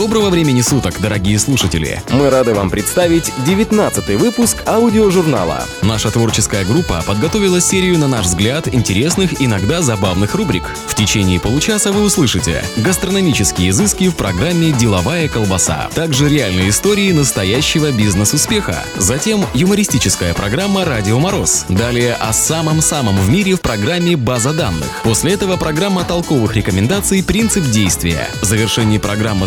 Доброго времени суток, дорогие слушатели! Мы рады вам представить 19 выпуск аудиожурнала. Наша творческая группа подготовила серию, на наш взгляд, интересных, иногда забавных рубрик. В течение получаса вы услышите гастрономические изыски в программе «Деловая колбаса», также реальные истории настоящего бизнес-успеха, затем юмористическая программа «Радио Мороз», далее о самом-самом в мире в программе «База данных». После этого программа толковых рекомендаций «Принцип действия», в завершении программа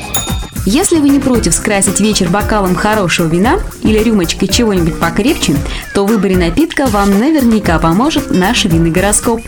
Если вы не против скрасить вечер бокалом хорошего вина или рюмочкой чего-нибудь покрепче, то в выборе напитка вам наверняка поможет наш винный гороскоп.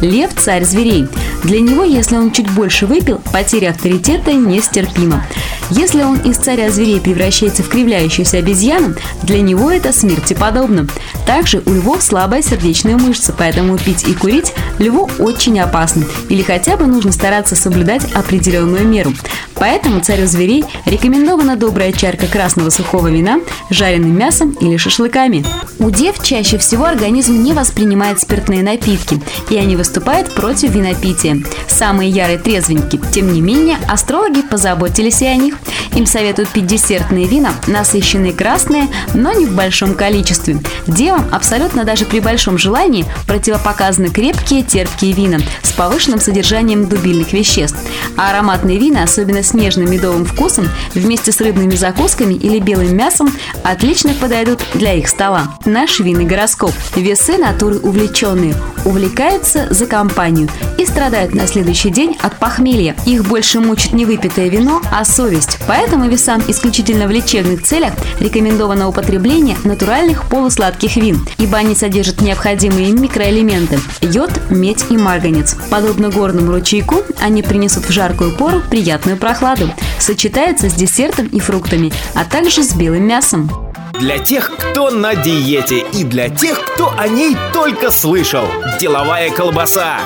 Лев – царь зверей. Для него, если он чуть больше выпил, потеря авторитета нестерпима. Если он из царя зверей превращается в кривляющуюся обезьяну, для него это смерти подобно. Также у львов слабая сердечная мышца, поэтому пить и курить льву очень опасно. Или хотя бы нужно стараться соблюдать определенную меру. Поэтому царю зверей рекомендована добрая чарка красного сухого вина жареным мясом или шашлыками. У дев чаще всего организм не воспринимает спиртные напитки, и они выступают против винопития. Самые ярые трезвенники. Тем не менее, астрологи позаботились и о них. Им советуют пить десертные вина, насыщенные красные, но не в большом количестве. Девам абсолютно даже при большом желании противопоказаны крепкие терпкие вина с повышенным содержанием дубильных веществ. А ароматные вина, особенно с нежным медовым вкусом, вместе с рыбными закусками или белым мясом, отлично подойдут для их стола. Наш винный гороскоп. Весы натуры увлеченные, увлекаются за компанию и страдают на следующий день от похмелья. Их больше мучит не выпитое вино, а совесть. Поэтому весам исключительно в лечебных целях рекомендовано употребление натуральных полусладких вин, ибо они содержат необходимые микроэлементы – йод, медь и марганец. Подобно горному ручейку, они принесут в жаркую пору приятную прохладу, сочетаются с десертом и фруктами, а также с белым мясом. Для тех, кто на диете и для тех, кто о ней только слышал. Деловая колбаса.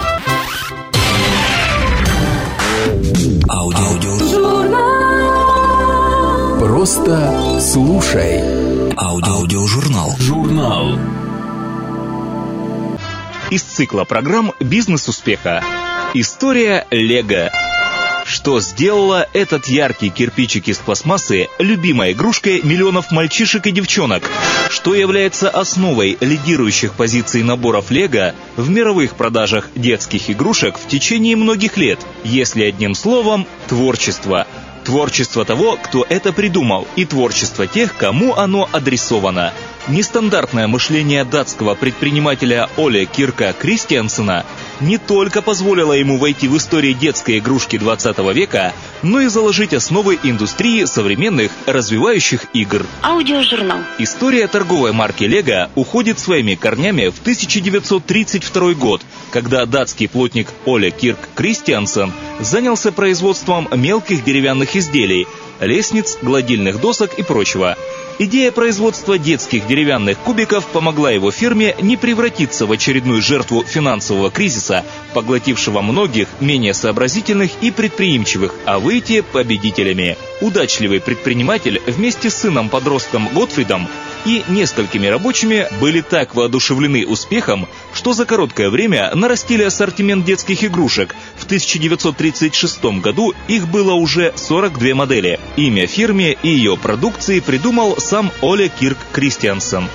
Аудио. Просто слушай. Аудиожурнал. Журнал. Из цикла программ «Бизнес успеха». История Лего. Что сделала этот яркий кирпичик из пластмассы любимой игрушкой миллионов мальчишек и девчонок? Что является основой лидирующих позиций наборов Лего в мировых продажах детских игрушек в течение многих лет? Если одним словом, творчество. Творчество того, кто это придумал, и творчество тех, кому оно адресовано. Нестандартное мышление датского предпринимателя Оля Кирка Кристиансена не только позволило ему войти в историю детской игрушки 20 века, но и заложить основы индустрии современных развивающих игр. Аудиожурнал. История торговой марки Лего уходит своими корнями в 1932 год, когда датский плотник Оля Кирк Кристиансен занялся производством мелких деревянных изделий, лестниц, гладильных досок и прочего. Идея производства детских деревянных кубиков помогла его фирме не превратиться в очередную жертву финансового кризиса, поглотившего многих менее сообразительных и предприимчивых, а выйти победителями. Удачливый предприниматель вместе с сыном-подростком Готфридом и несколькими рабочими были так воодушевлены успехом, что за короткое время нарастили ассортимент детских игрушек. В 1936 году их было уже 42 модели. Имя фирме и ее продукции придумал сам Оля Кирк Кристиансен.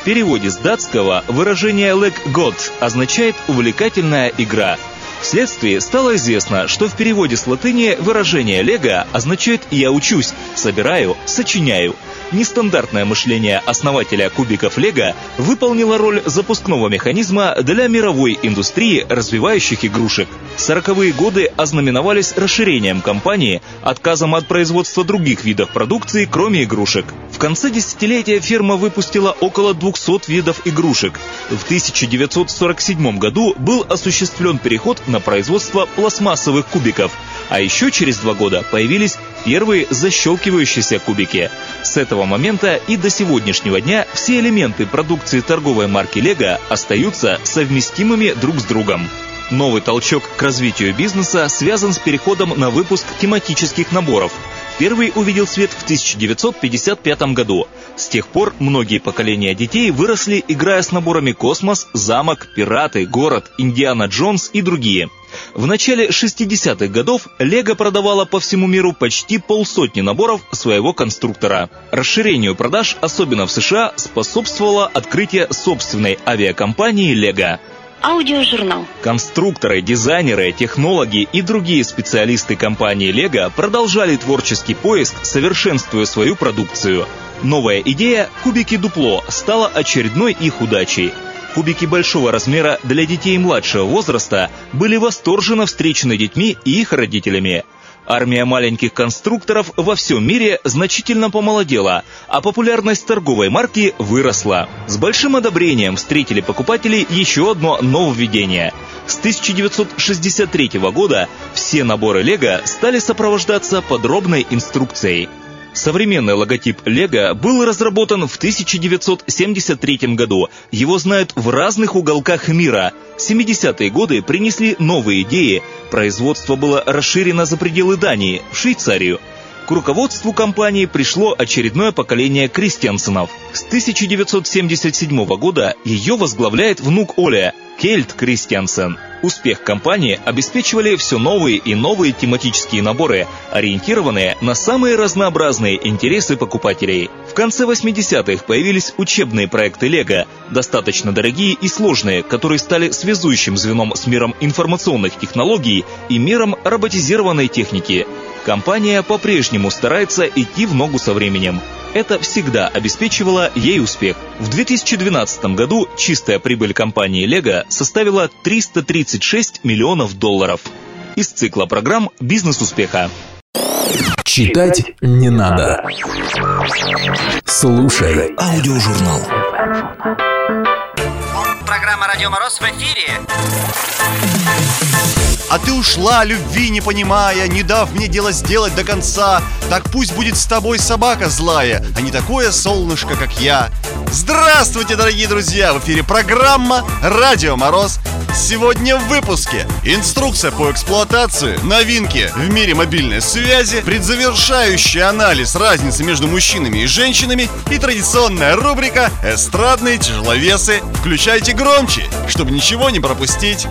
В переводе с датского выражение «leg god» означает «увлекательная игра». Вследствие стало известно, что в переводе с латыни выражение «лего» означает «я учусь», «собираю», «сочиняю». Нестандартное мышление основателя кубиков Лего выполнило роль запускного механизма для мировой индустрии развивающих игрушек. Сороковые годы ознаменовались расширением компании, отказом от производства других видов продукции, кроме игрушек. В конце десятилетия фирма выпустила около 200 видов игрушек. В 1947 году был осуществлен переход на производство пластмассовых кубиков, а еще через два года появились первые защелкивающиеся кубики. С этого момента и до сегодняшнего дня все элементы продукции торговой марки Lego остаются совместимыми друг с другом. Новый толчок к развитию бизнеса связан с переходом на выпуск тематических наборов. Первый увидел свет в 1955 году. С тех пор многие поколения детей выросли, играя с наборами «Космос», «Замок», «Пираты», «Город», «Индиана Джонс» и другие. В начале 60-х годов Лего продавала по всему миру почти полсотни наборов своего конструктора. Расширению продаж, особенно в США, способствовало открытие собственной авиакомпании Лего. Аудиожурнал. Конструкторы, дизайнеры, технологи и другие специалисты компании Lego продолжали творческий поиск, совершенствуя свою продукцию. Новая идея «Кубики Дупло» стала очередной их удачей. Кубики большого размера для детей младшего возраста были восторженно встречены детьми и их родителями – Армия маленьких конструкторов во всем мире значительно помолодела, а популярность торговой марки выросла. С большим одобрением встретили покупатели еще одно нововведение. С 1963 года все наборы Лего стали сопровождаться подробной инструкцией. Современный логотип Лего был разработан в 1973 году. Его знают в разных уголках мира. 70-е годы принесли новые идеи. Производство было расширено за пределы Дании, в Швейцарию. К руководству компании пришло очередное поколение Кристиансенов. С 1977 года ее возглавляет внук Оля, Кельт Кристиансен. Успех компании обеспечивали все новые и новые тематические наборы, ориентированные на самые разнообразные интересы покупателей. В конце 80-х появились учебные проекты Лего, достаточно дорогие и сложные, которые стали связующим звеном с миром информационных технологий и миром роботизированной техники. Компания по-прежнему старается идти в ногу со временем. Это всегда обеспечивало ей успех. В 2012 году чистая прибыль компании Lego составила 336 миллионов долларов. Из цикла программ «Бизнес успеха». Читать не надо. Слушай Аудиожурнал. Программа «Радио Мороз» в эфире. А ты ушла, любви не понимая, не дав мне дело сделать до конца. Так пусть будет с тобой собака злая, а не такое солнышко, как я. Здравствуйте, дорогие друзья! В эфире программа «Радио Мороз». Сегодня в выпуске Инструкция по эксплуатации, новинки в мире мобильной связи, предзавершающий анализ разницы между мужчинами и женщинами и традиционная рубрика «Эстрадные тяжеловесы». Включайте громче, чтобы ничего не пропустить.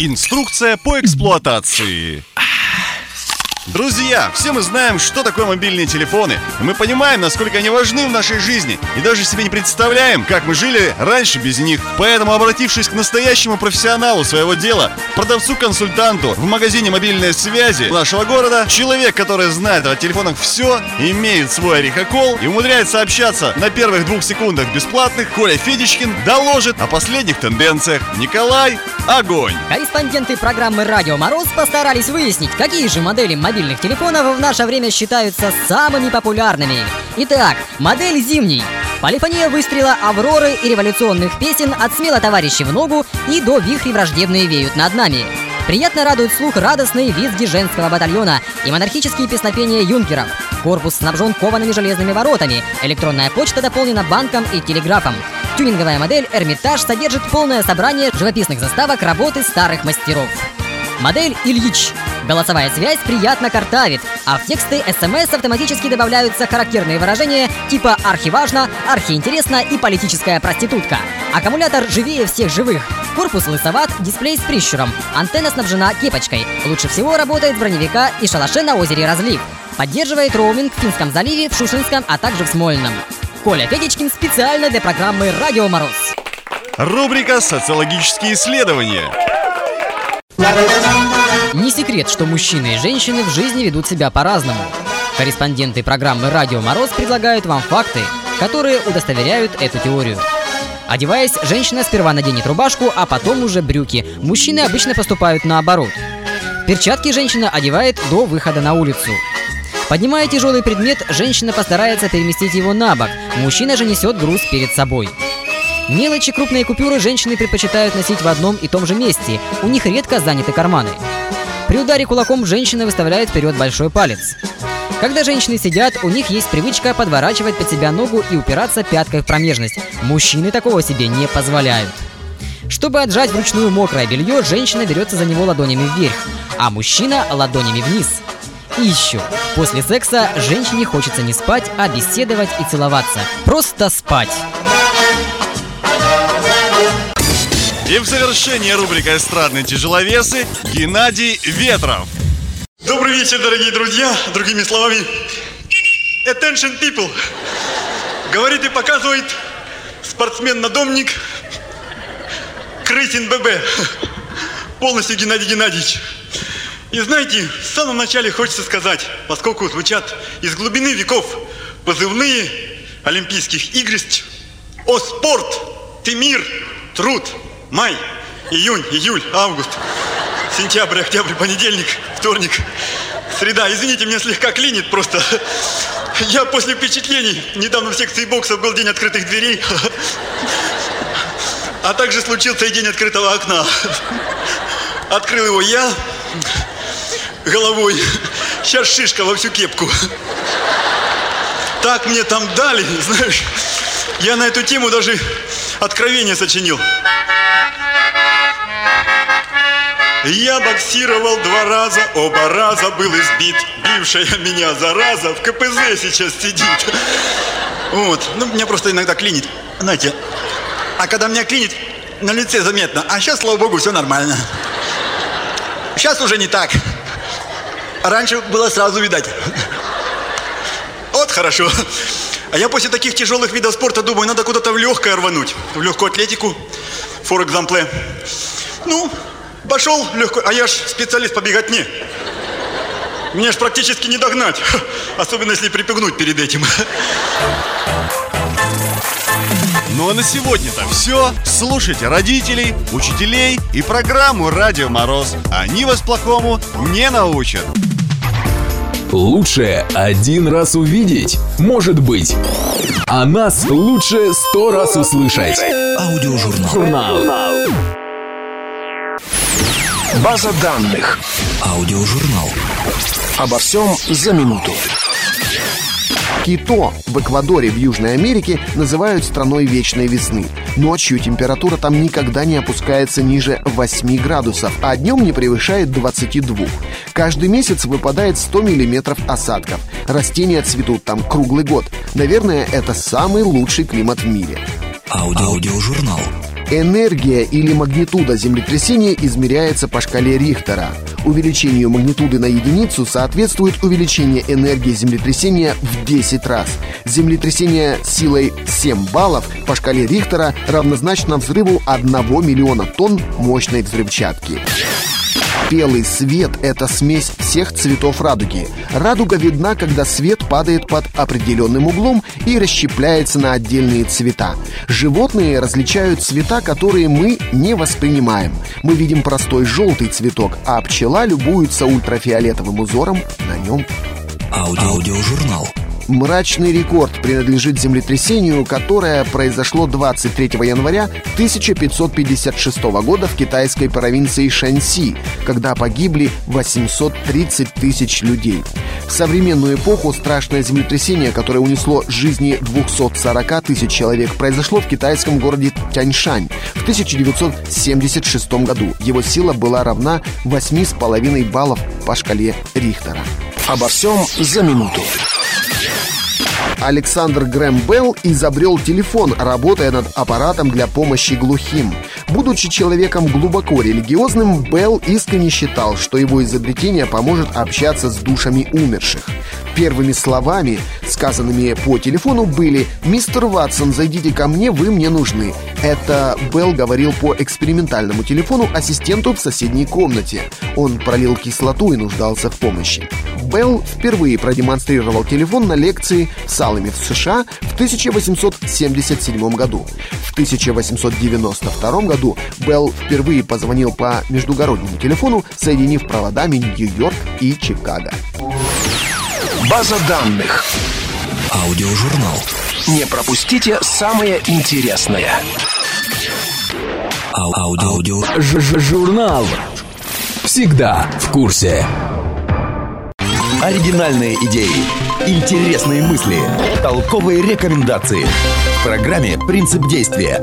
Инструкция по эксплуатации. Друзья, все мы знаем, что такое мобильные телефоны. Мы понимаем, насколько они важны в нашей жизни. И даже себе не представляем, как мы жили раньше без них. Поэтому, обратившись к настоящему профессионалу своего дела, продавцу-консультанту в магазине мобильной связи нашего города, человек, который знает о телефонах все, имеет свой орехокол и умудряется общаться на первых двух секундах бесплатных, Коля Федичкин доложит о последних тенденциях. Николай, огонь! Корреспонденты программы «Радио Мороз» постарались выяснить, какие же модели мобильных телефонов в наше время считаются самыми популярными. Итак, модель зимний. Полифония выстрела «Авроры» и революционных песен от смело товарищей в ногу и до вихри враждебные веют над нами. Приятно радует слух радостные визги женского батальона и монархические песнопения юнкеров. Корпус снабжен коваными железными воротами, электронная почта дополнена банком и телеграфом. Тюнинговая модель «Эрмитаж» содержит полное собрание живописных заставок работы старых мастеров. Модель Ильич. Голосовая связь приятно картавит, а в тексты СМС автоматически добавляются характерные выражения типа «архиважно», «архиинтересно» и «политическая проститутка». Аккумулятор живее всех живых. Корпус лысоват, дисплей с прищуром. Антенна снабжена кепочкой. Лучше всего работает в броневика и шалаше на озере Разлив. Поддерживает роуминг в Финском заливе, в Шушинском, а также в Смольном. Коля Федичкин специально для программы «Радио Мороз». Рубрика «Социологические исследования». Не секрет, что мужчины и женщины в жизни ведут себя по-разному. Корреспонденты программы «Радио Мороз» предлагают вам факты, которые удостоверяют эту теорию. Одеваясь, женщина сперва наденет рубашку, а потом уже брюки. Мужчины обычно поступают наоборот. Перчатки женщина одевает до выхода на улицу. Поднимая тяжелый предмет, женщина постарается переместить его на бок, мужчина же несет груз перед собой. Мелочи крупные купюры женщины предпочитают носить в одном и том же месте, у них редко заняты карманы. При ударе кулаком женщина выставляет вперед большой палец. Когда женщины сидят, у них есть привычка подворачивать под себя ногу и упираться пяткой в промежность. Мужчины такого себе не позволяют. Чтобы отжать вручную мокрое белье, женщина берется за него ладонями вверх, а мужчина ладонями вниз. И еще, после секса женщине хочется не спать, а беседовать и целоваться. Просто спать. И в завершение рубрика «Эстрадные тяжеловесы» Геннадий Ветров. Добрый вечер, дорогие друзья. Другими словами, attention people. Говорит и показывает спортсмен-надомник Крысин ББ. Полностью Геннадий Геннадьевич. И знаете, в самом начале хочется сказать, поскольку звучат из глубины веков позывные Олимпийских игр, о спорт, ты мир, труд, май, июнь, июль, август, сентябрь, октябрь, понедельник, вторник, среда. Извините, меня слегка клинит просто. Я после впечатлений, недавно в секции бокса был день открытых дверей, а также случился и день открытого окна. Открыл его я головой. Сейчас шишка во всю кепку. Так мне там дали, знаешь. Я на эту тему даже откровение сочинил. Я боксировал два раза, оба раза был избит. Бившая меня зараза в КПЗ сейчас сидит. Вот, ну меня просто иногда клинит, знаете. А когда меня клинит, на лице заметно. А сейчас, слава богу, все нормально. Сейчас уже не так. Раньше было сразу видать. Вот хорошо. А я после таких тяжелых видов спорта думаю, надо куда-то в легкое рвануть. В легкую атлетику, фор экзампле. Ну, пошел в легкую, а я ж специалист по беготне. Меня ж практически не догнать. Особенно если припугнуть перед этим. Ну а на сегодня-то все. Слушайте родителей, учителей и программу «Радио Мороз». Они вас плохому не научат. Лучше один раз увидеть, может быть. А нас лучше сто раз услышать. Аудиожурнал. Журнал. База данных. Аудиожурнал. Обо всем за минуту. Кито в Эквадоре в Южной Америке называют страной вечной весны. Ночью температура там никогда не опускается ниже 8 градусов, а днем не превышает 22. Каждый месяц выпадает 100 миллиметров осадков. Растения цветут там круглый год. Наверное, это самый лучший климат в мире. Аудиожурнал. Энергия или магнитуда землетрясения измеряется по шкале Рихтера. Увеличению магнитуды на единицу соответствует увеличение энергии землетрясения в 10 раз. Землетрясение силой 7 баллов по шкале Рихтера равнозначно взрыву 1 миллиона тонн мощной взрывчатки. Белый свет – это смесь всех цветов радуги. Радуга видна, когда свет падает под определенным углом и расщепляется на отдельные цвета. Животные различают цвета, которые мы не воспринимаем. Мы видим простой желтый цветок, а пчела любуется ультрафиолетовым узором на нем. Аудиожурнал. Мрачный рекорд принадлежит землетрясению, которое произошло 23 января 1556 года в китайской провинции Шаньси, когда погибли 830 тысяч людей. В современную эпоху страшное землетрясение, которое унесло жизни 240 тысяч человек, произошло в китайском городе Тяньшань в 1976 году. Его сила была равна 8,5 баллов по шкале Рихтера. Обо всем за минуту. Александр Грэм Белл изобрел телефон, работая над аппаратом для помощи глухим. Будучи человеком глубоко религиозным, Белл искренне считал, что его изобретение поможет общаться с душами умерших. Первыми словами, сказанными по телефону, были «Мистер Ватсон, зайдите ко мне, вы мне нужны». Это Белл говорил по экспериментальному телефону ассистенту в соседней комнате. Он пролил кислоту и нуждался в помощи. Белл впервые продемонстрировал телефон на лекции в Салеме в США в 1877 году. В 1892 году Белл впервые позвонил по междугороднему телефону, соединив проводами Нью-Йорк и Чикаго. База данных. Аудиожурнал. Не пропустите самое интересное. Ау- Аудио. Ж- ж- Журнал. Всегда в курсе. Оригинальные идеи, интересные мысли, толковые рекомендации. В программе «Принцип действия».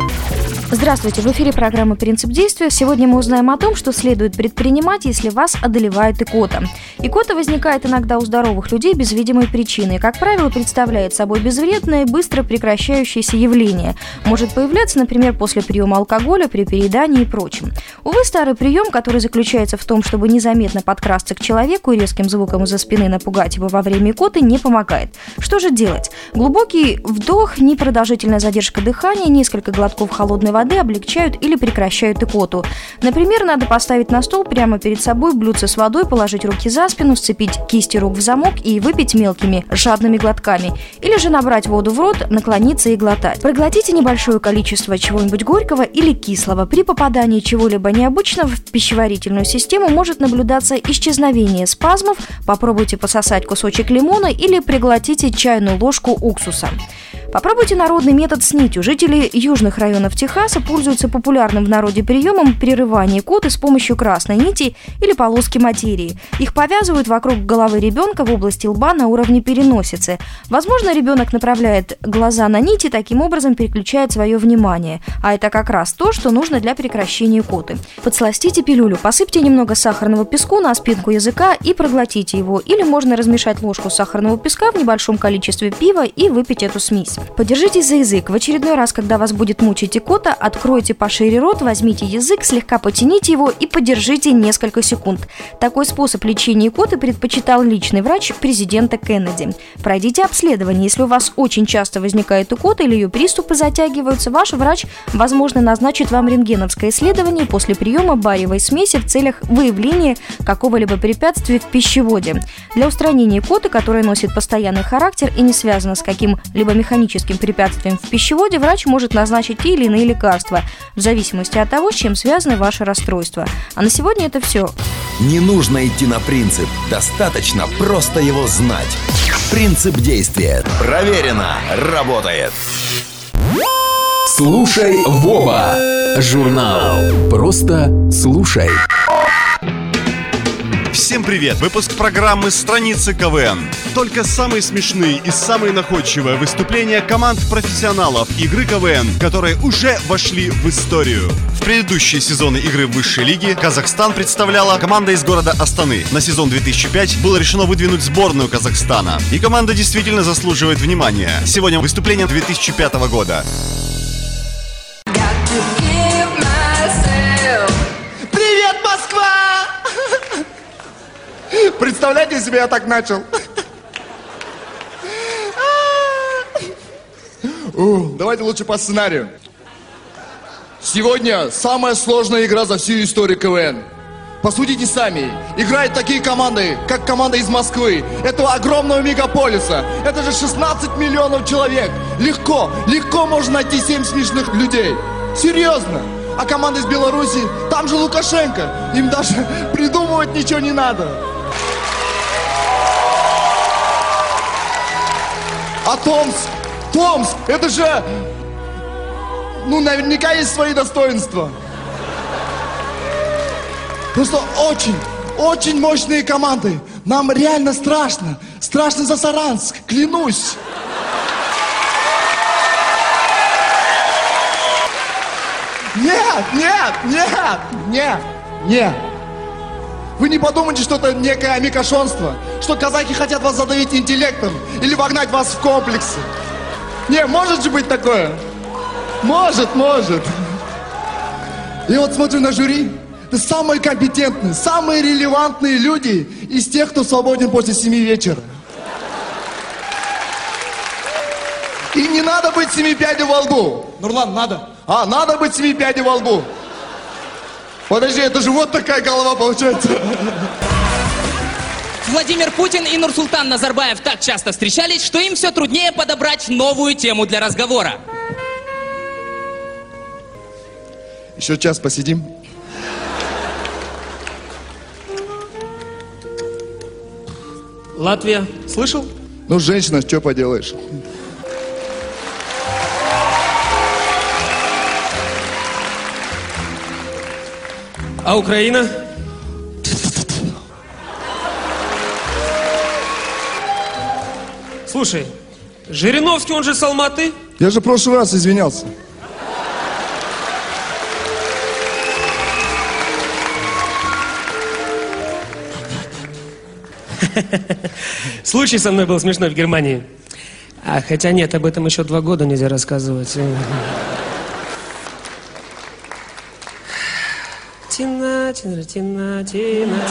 Здравствуйте, в эфире программы «Принцип действия». Сегодня мы узнаем о том, что следует предпринимать, если вас одолевает икота. Икота возникает иногда у здоровых людей без видимой причины как правило, представляет собой безвредное и быстро прекращающееся явление. Может появляться, например, после приема алкоголя, при переедании и прочем. Увы, старый прием, который заключается в том, чтобы незаметно подкрасться к человеку и резким звуком из-за спины напугать его во время икоты, не помогает. Что же делать? Глубокий вдох, непродолжительная задержка дыхания, несколько глотков холодной воды облегчают или прекращают икоту. Например, надо поставить на стол прямо перед собой блюдце с водой, положить руки за спину, сцепить кисти рук в замок и выпить мелкими, жадными глотками. Или же набрать воду в рот, наклониться и глотать. Проглотите небольшое количество чего-нибудь горького или кислого. При попадании чего-либо необычного в пищеварительную систему может наблюдаться исчезновение спазмов. Попробуйте пососать кусочек лимона или приглотите чайную ложку уксуса. Попробуйте народный метод с нитью. Жители южных районов Техаса пользуются популярным в народе приемом перерывания коты с помощью красной нити или полоски материи. Их повязывают вокруг головы ребенка в области лба на уровне переносицы. Возможно, ребенок направляет глаза на нити, таким образом переключает свое внимание. А это как раз то, что нужно для прекращения коты. Подсластите пилюлю, посыпьте немного сахарного песку на спинку языка и проглотите его. Или можно размешать ложку сахарного песка в небольшом количестве пива и выпить эту смесь. Подержитесь за язык. В очередной раз, когда вас будет мучить икота, откройте пошире рот, возьмите язык, слегка потяните его и подержите несколько секунд. Такой способ лечения икоты предпочитал личный врач президента Кеннеди. Пройдите обследование. Если у вас очень часто возникает икота или ее приступы затягиваются, ваш врач, возможно, назначит вам рентгеновское исследование после приема бариевой смеси в целях выявления какого-либо препятствия в пищеводе. Для устранения икоты, которая носит постоянный характер и не связана с каким-либо механическим препятствием в пищеводе, врач может назначить те или иные лекарства, в зависимости от того, с чем связаны ваши расстройства. А на сегодня это все. Не нужно идти на принцип, достаточно просто его знать. Принцип действия. Проверено. Работает. Слушай, Вова. Журнал. Просто слушай. Всем привет! Выпуск программы «Страницы КВН». Только самые смешные и самые находчивые выступления команд профессионалов игры КВН, которые уже вошли в историю. В предыдущие сезоны игры высшей лиге Казахстан представляла команда из города Астаны. На сезон 2005 было решено выдвинуть сборную Казахстана. И команда действительно заслуживает внимания. Сегодня выступление 2005 года. Представляете себе, я так начал. Давайте лучше по сценарию. Сегодня самая сложная игра за всю историю КВН. Посудите сами. Играют такие команды, как команда из Москвы, этого огромного мегаполиса. Это же 16 миллионов человек. Легко, легко можно найти 7 смешных людей. Серьезно. А команда из Беларуси, там же Лукашенко. Им даже придумывать ничего не надо. А Томск? Томск, это же... Ну, наверняка есть свои достоинства. Просто очень, очень мощные команды. Нам реально страшно. Страшно за Саранск, клянусь. Нет, нет, нет, нет, нет. Вы не подумайте, что это некое микошонство, что казахи хотят вас задавить интеллектом или вогнать вас в комплексы. Не, может же быть такое? Может, может. И вот смотрю на жюри, это самые компетентные, самые релевантные люди из тех, кто свободен после семи вечера. И не надо быть семи пядей во лбу. Нурлан, надо. А, надо быть семи пядей во лбу. Подожди, это же вот такая голова получается. Владимир Путин и Нурсултан Назарбаев так часто встречались, что им все труднее подобрать новую тему для разговора. Еще час посидим. Латвия, слышал? Ну, женщина, что поделаешь? А Украина? Слушай, Жириновский, он же с Алматы? Я же в прошлый раз извинялся. Случай со мной был смешной в Германии. А, хотя нет, об этом еще два года нельзя рассказывать. Тина, тина, тина,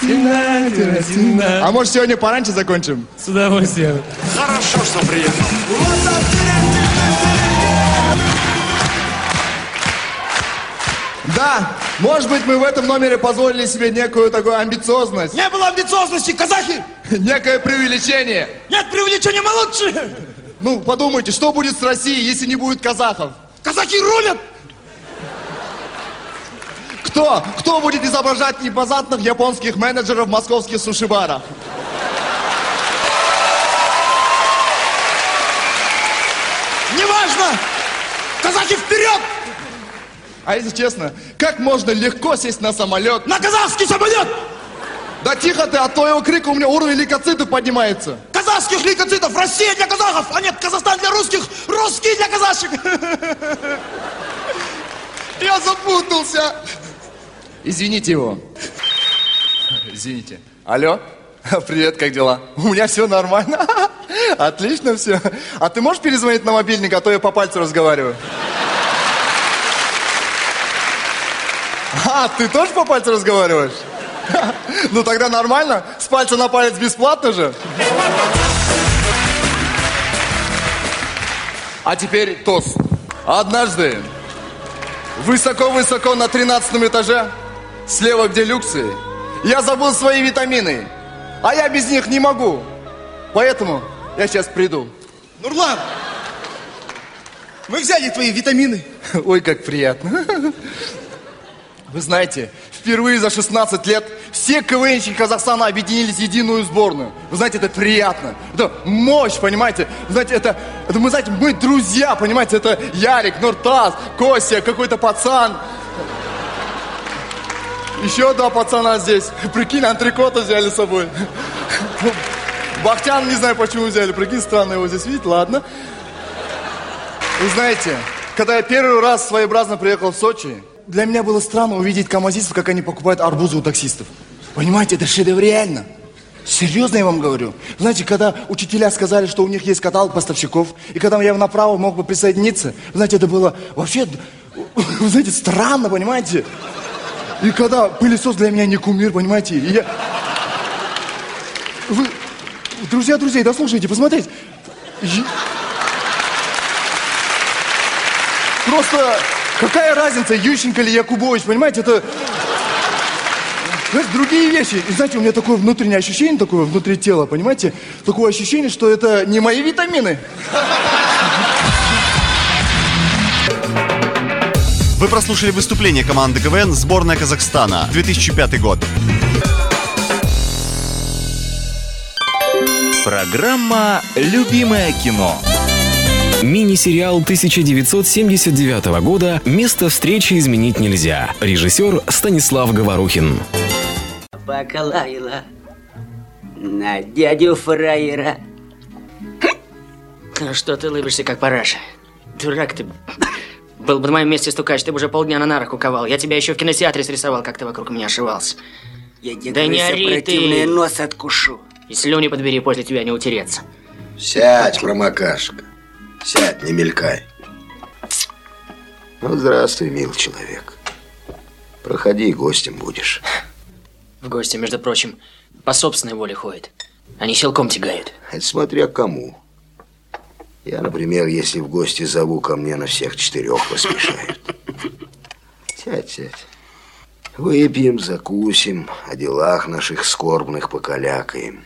тина, тина, А может сегодня пораньше закончим? С удовольствием. Хорошо, что приехал. Да, может быть, мы в этом номере позволили себе некую такую амбициозность. Не было амбициозности, казахи! Некое преувеличение. Нет преувеличения, мы лучше! Ну, подумайте, что будет с Россией, если не будет казахов? Казахи рулят! Кто? Кто будет изображать непозатных японских менеджеров московских суши-барах? Неважно! Казахи вперед! А если честно, как можно легко сесть на самолет? На казахский самолет! Да тихо ты, от твоего крика у меня уровень лейкоцитов поднимается. Казахских лейкоцитов! Россия для казахов! А нет, Казахстан для русских! Русские для казашек! Я запутался. Извините его. Извините. Алло? Привет, как дела? У меня все нормально. Отлично все. А ты можешь перезвонить на мобильник, а то я по пальцу разговариваю? А, ты тоже по пальцу разговариваешь? Ну тогда нормально. С пальца на палец бесплатно же. А теперь тост. Однажды высоко-высоко на 13 этаже, слева где люксы, я забыл свои витамины. А я без них не могу. Поэтому я сейчас приду. Нурлан! Мы взяли твои витамины. Ой, как приятно. Вы знаете, впервые за 16 лет все КВНщики Казахстана объединились в единую сборную. Вы знаете, это приятно. Это мощь, понимаете? Вы знаете, это, это мы, знаете, мы друзья, понимаете? Это Ярик, Нуртас, Костя, какой-то пацан. Еще два пацана здесь. Прикинь, антрикота взяли с собой. Бахтян, не знаю, почему взяли. Прикинь, странно его здесь видеть, ладно. Вы знаете, когда я первый раз своеобразно приехал в Сочи, для меня было странно увидеть камазистов, как они покупают арбузы у таксистов. Понимаете, это шедевр реально. Серьезно я вам говорю. Знаете, когда учителя сказали, что у них есть каталог поставщиков, и когда я направо мог бы присоединиться, знаете, это было вообще, знаете, странно, понимаете? И когда пылесос для меня не кумир, понимаете? И я... Вы... Друзья, друзья, да слушайте, посмотрите. Я- Просто какая разница, Ющенко или Якубович, понимаете, это... Знаете, другие вещи. И знаете, у меня такое внутреннее ощущение, такое внутри тела, понимаете? Такое ощущение, что это не мои витамины. Вы прослушали выступление команды КВН «Сборная Казахстана» 2005 год. Программа «Любимое кино». Мини-сериал 1979 года «Место встречи изменить нельзя». Режиссер Станислав Говорухин. Бакалайла на дядю фраера. А Что ты улыбишься, как параша? Дурак ты. Был бы на моем месте стукач, ты бы уже полдня на нарах куковал. Я тебя еще в кинотеатре срисовал, как ты вокруг меня ошивался. Я тебе Да не ори ты. нос откушу. И слюни подбери, после тебя не утереться. Сядь, промокашка. Сядь, не мелькай. Ну, здравствуй, мил человек. Проходи, гостем будешь. В гости, между прочим, по собственной воле ходит. Они силком тягают. Это смотря кому. Я, например, если в гости зову ко мне на всех четырех поспешают. Сядь, сядь. Выпьем, закусим, о делах наших скорбных покалякаем.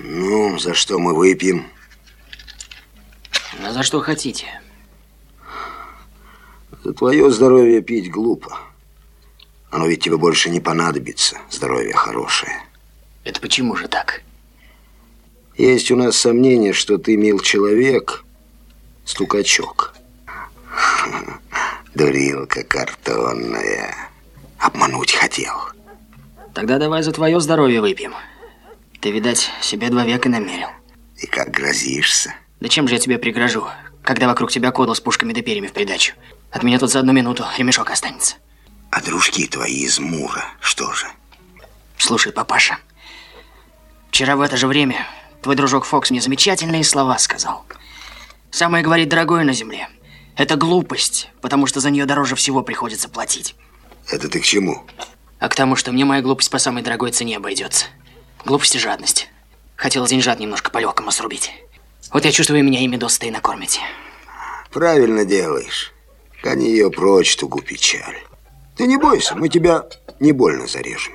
Ну, за что мы выпьем? А за что хотите? За твое здоровье пить глупо. Оно ведь тебе больше не понадобится. Здоровье хорошее. Это почему же так? Есть у нас сомнение, что ты, мил человек, стукачок. Дурилка картонная. Обмануть хотел. Тогда давай за твое здоровье выпьем. Ты, видать, себе два века намерил. И как грозишься? Да чем же я тебе пригрожу, когда вокруг тебя кодл с пушками да перьями в придачу? От меня тут за одну минуту ремешок останется. А дружки твои из Мура, что же? Слушай, папаша, вчера в это же время твой дружок Фокс мне замечательные слова сказал. Самое, говорит, дорогое на земле – это глупость, потому что за нее дороже всего приходится платить. Это ты к чему? А к тому, что мне моя глупость по самой дорогой цене обойдется. Глупость и жадность. Хотел деньжат немножко по-легкому срубить. Вот я чувствую, меня ими досыта и накормите. Правильно делаешь. Гони ее прочь, тугу печаль. Ты не бойся, мы тебя не больно зарежем.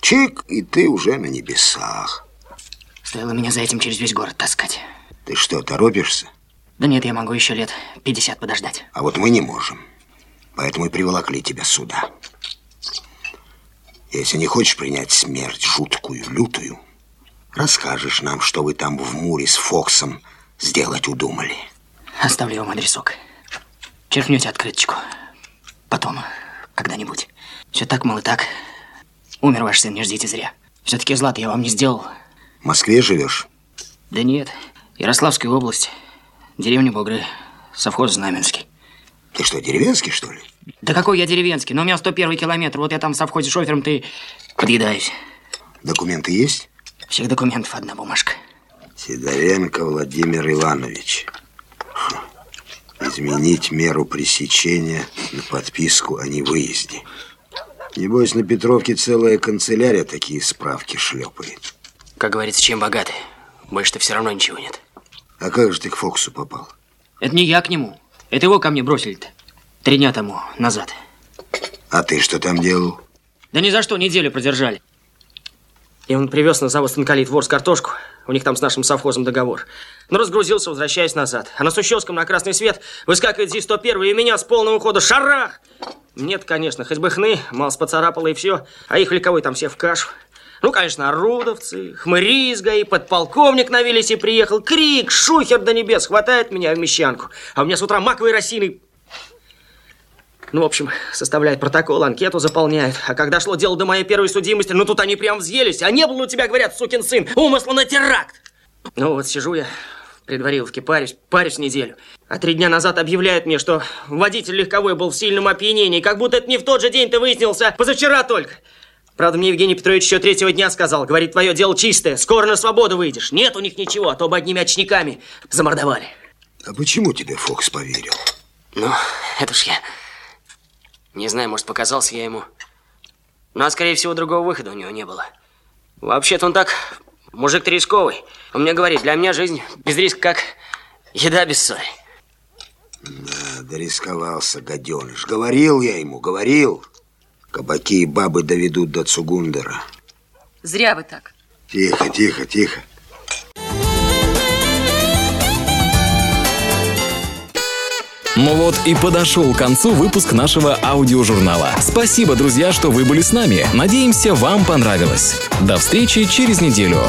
Чик, и ты уже на небесах. Стоило меня за этим через весь город таскать. Ты что, торопишься? Да нет, я могу еще лет 50 подождать. А вот мы не можем. Поэтому и приволокли тебя сюда. Если не хочешь принять смерть жуткую, лютую, расскажешь нам, что вы там в Муре с Фоксом сделать удумали. Оставлю вам адресок. Черкнете открыточку. Потом, когда-нибудь. Все так, мол, и так. Умер ваш сын, не ждите зря. Все-таки зла я вам не сделал. В Москве живешь? Да нет. Ярославская область. Деревня Бугры. Совхоз Знаменский. Ты что, деревенский, что ли? Да какой я деревенский? Но у меня 101 километр. Вот я там в совхозе шофером, ты подъедаюсь. Документы есть? Всех документов одна бумажка. Сидоренко Владимир Иванович. Изменить меру пресечения на подписку о невыезде. Небось, на Петровке целая канцелярия такие справки шлепает. Как говорится, чем богаты, больше-то все равно ничего нет. А как же ты к Фоксу попал? Это не я к нему. Это его ко мне бросили-то. Три дня тому назад. А ты что там делал? Да ни за что неделю продержали. И он привез на завод Станкалит вор с картошку. У них там с нашим совхозом договор. Но разгрузился, возвращаясь назад. А на Сущевском на красный свет выскакивает ЗИС-101 и меня с полного хода шарах! Нет, конечно, хоть бы хны, мало поцарапало и все. А их ликовой там все в кашу. Ну, конечно, орудовцы, хмыри из ГАИ, подполковник на Виллисе приехал. Крик, шухер до небес, хватает меня в мещанку. А у меня с утра маковой росиной ну, в общем, составляет протокол, анкету заполняет. А когда шло дело до моей первой судимости, ну тут они прям взъелись. А не было у тебя, говорят, сукин сын, умысла на теракт. Ну вот сижу я в предвариловке, парюсь, парюсь неделю. А три дня назад объявляют мне, что водитель легковой был в сильном опьянении. Как будто это не в тот же день ты выяснился, позавчера только. Правда, мне Евгений Петрович еще третьего дня сказал. Говорит, твое дело чистое, скоро на свободу выйдешь. Нет у них ничего, а то бы одними очниками замордовали. А почему тебе Фокс поверил? Ну, это ж я... Не знаю, может, показался я ему. Но, скорее всего, другого выхода у него не было. Вообще-то он так, мужик рисковый. Он мне говорит, для меня жизнь без риска как еда без соли. Да, дорисковался, гаденыш. Говорил я ему, говорил. Кабаки и бабы доведут до Цугундера. Зря вы так. Тихо, тихо, тихо. Ну вот и подошел к концу выпуск нашего аудиожурнала. Спасибо, друзья, что вы были с нами. Надеемся, вам понравилось. До встречи через неделю.